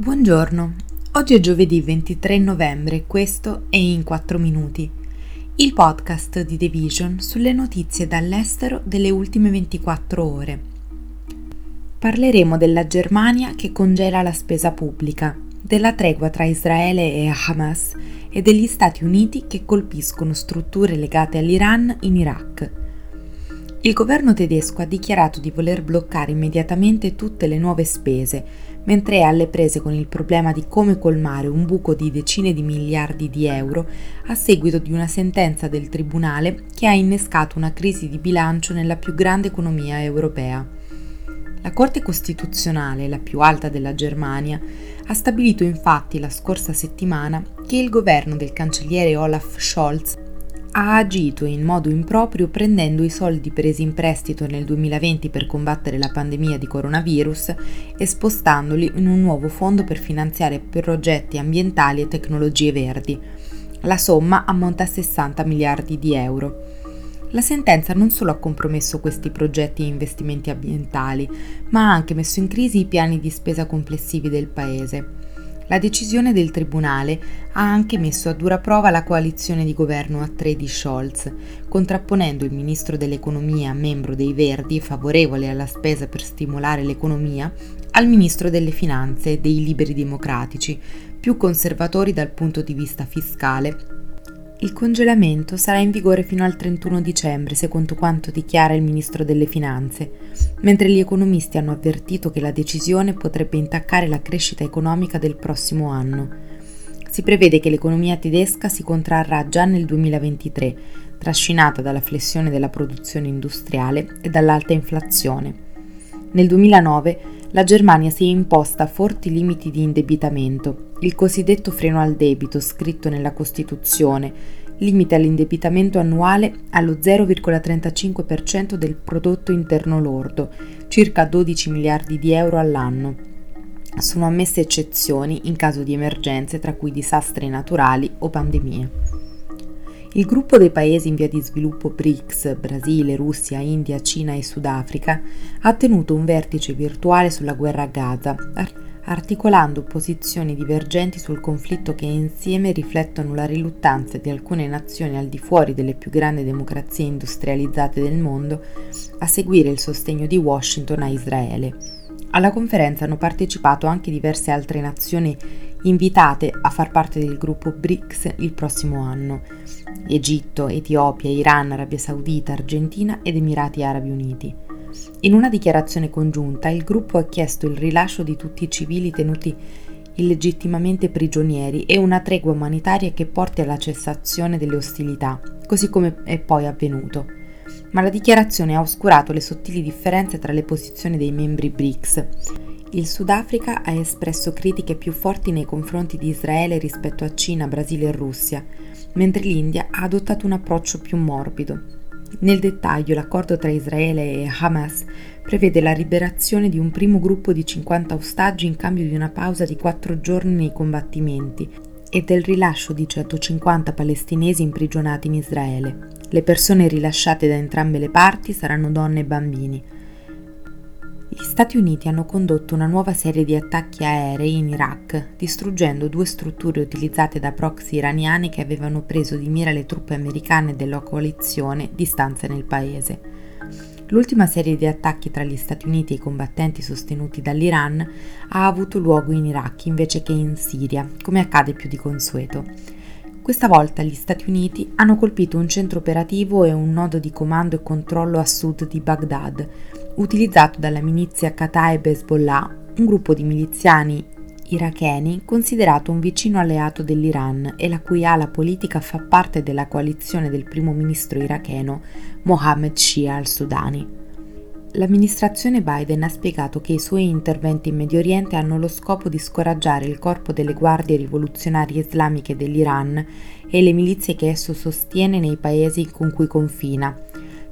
Buongiorno, oggi è giovedì 23 novembre, questo è In 4 Minuti, il podcast di The Vision sulle notizie dall'estero delle ultime 24 ore. Parleremo della Germania che congela la spesa pubblica, della tregua tra Israele e Hamas e degli Stati Uniti che colpiscono strutture legate all'Iran in Iraq. Il governo tedesco ha dichiarato di voler bloccare immediatamente tutte le nuove spese, mentre è alle prese con il problema di come colmare un buco di decine di miliardi di euro a seguito di una sentenza del Tribunale che ha innescato una crisi di bilancio nella più grande economia europea. La Corte Costituzionale, la più alta della Germania, ha stabilito infatti la scorsa settimana che il governo del cancelliere Olaf Scholz ha agito in modo improprio prendendo i soldi presi in prestito nel 2020 per combattere la pandemia di coronavirus e spostandoli in un nuovo fondo per finanziare progetti ambientali e tecnologie verdi. La somma ammonta a 60 miliardi di euro. La sentenza non solo ha compromesso questi progetti e investimenti ambientali, ma ha anche messo in crisi i piani di spesa complessivi del Paese. La decisione del Tribunale ha anche messo a dura prova la coalizione di governo a tre di Scholz, contrapponendo il ministro dell'economia, membro dei Verdi, favorevole alla spesa per stimolare l'economia, al ministro delle finanze, dei liberi democratici, più conservatori dal punto di vista fiscale il congelamento sarà in vigore fino al 31 dicembre, secondo quanto dichiara il ministro delle Finanze, mentre gli economisti hanno avvertito che la decisione potrebbe intaccare la crescita economica del prossimo anno. Si prevede che l'economia tedesca si contrarrà già nel 2023, trascinata dalla flessione della produzione industriale e dall'alta inflazione. Nel 2009 la Germania si è imposta forti limiti di indebitamento. Il cosiddetto freno al debito, scritto nella Costituzione, limita l'indebitamento annuale allo 0,35% del prodotto interno lordo, circa 12 miliardi di euro all'anno. Sono ammesse eccezioni in caso di emergenze, tra cui disastri naturali o pandemie. Il gruppo dei paesi in via di sviluppo BRICS, Brasile, Russia, India, Cina e Sudafrica, ha tenuto un vertice virtuale sulla guerra a Gaza, articolando posizioni divergenti sul conflitto che insieme riflettono la riluttanza di alcune nazioni al di fuori delle più grandi democrazie industrializzate del mondo a seguire il sostegno di Washington a Israele. Alla conferenza hanno partecipato anche diverse altre nazioni invitate a far parte del gruppo BRICS il prossimo anno. Egitto, Etiopia, Iran, Arabia Saudita, Argentina ed Emirati Arabi Uniti. In una dichiarazione congiunta il gruppo ha chiesto il rilascio di tutti i civili tenuti illegittimamente prigionieri e una tregua umanitaria che porti alla cessazione delle ostilità, così come è poi avvenuto ma la dichiarazione ha oscurato le sottili differenze tra le posizioni dei membri BRICS. Il Sudafrica ha espresso critiche più forti nei confronti di Israele rispetto a Cina, Brasile e Russia, mentre l'India ha adottato un approccio più morbido. Nel dettaglio, l'accordo tra Israele e Hamas prevede la liberazione di un primo gruppo di 50 ostaggi in cambio di una pausa di quattro giorni nei combattimenti e del rilascio di 150 palestinesi imprigionati in Israele. Le persone rilasciate da entrambe le parti saranno donne e bambini. Gli Stati Uniti hanno condotto una nuova serie di attacchi aerei in Iraq, distruggendo due strutture utilizzate da proxy iraniani che avevano preso di mira le truppe americane della coalizione di stanza nel paese. L'ultima serie di attacchi tra gli Stati Uniti e i combattenti sostenuti dall'Iran ha avuto luogo in Iraq invece che in Siria, come accade più di consueto. Questa volta gli Stati Uniti hanno colpito un centro operativo e un nodo di comando e controllo a sud di Baghdad, utilizzato dalla milizia Kataeb Hezbollah, un gruppo di miliziani iracheni considerato un vicino alleato dell'Iran e la cui ala politica fa parte della coalizione del primo ministro iracheno Mohammed Shia al-Sudani. L'amministrazione Biden ha spiegato che i suoi interventi in Medio Oriente hanno lo scopo di scoraggiare il corpo delle guardie rivoluzionarie islamiche dell'Iran e le milizie che esso sostiene nei paesi con cui confina.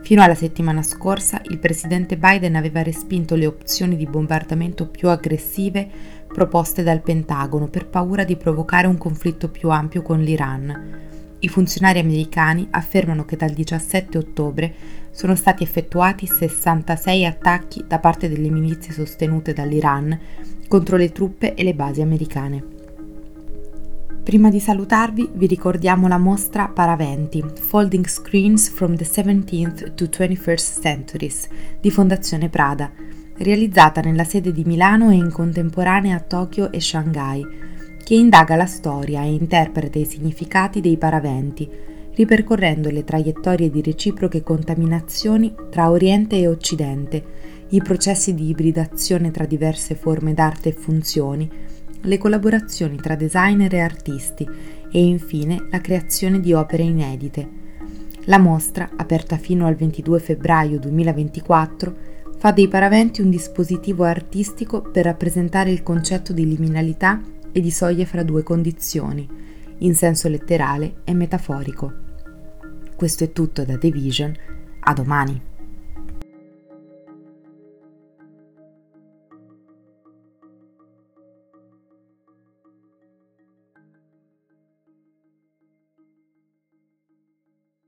Fino alla settimana scorsa il presidente Biden aveva respinto le opzioni di bombardamento più aggressive proposte dal Pentagono per paura di provocare un conflitto più ampio con l'Iran. I funzionari americani affermano che dal 17 ottobre sono stati effettuati 66 attacchi da parte delle milizie sostenute dall'Iran contro le truppe e le basi americane. Prima di salutarvi vi ricordiamo la mostra Paraventi, Folding Screens from the 17th to 21st Centuries di Fondazione Prada, realizzata nella sede di Milano e in contemporanea a Tokyo e Shanghai, che indaga la storia e interpreta i significati dei paraventi, ripercorrendo le traiettorie di reciproche contaminazioni tra Oriente e Occidente, i processi di ibridazione tra diverse forme d'arte e funzioni, le collaborazioni tra designer e artisti e infine la creazione di opere inedite. La mostra, aperta fino al 22 febbraio 2024, fa dei paraventi un dispositivo artistico per rappresentare il concetto di liminalità e di soglie fra due condizioni, in senso letterale e metaforico. Questo è tutto da The Vision, a domani!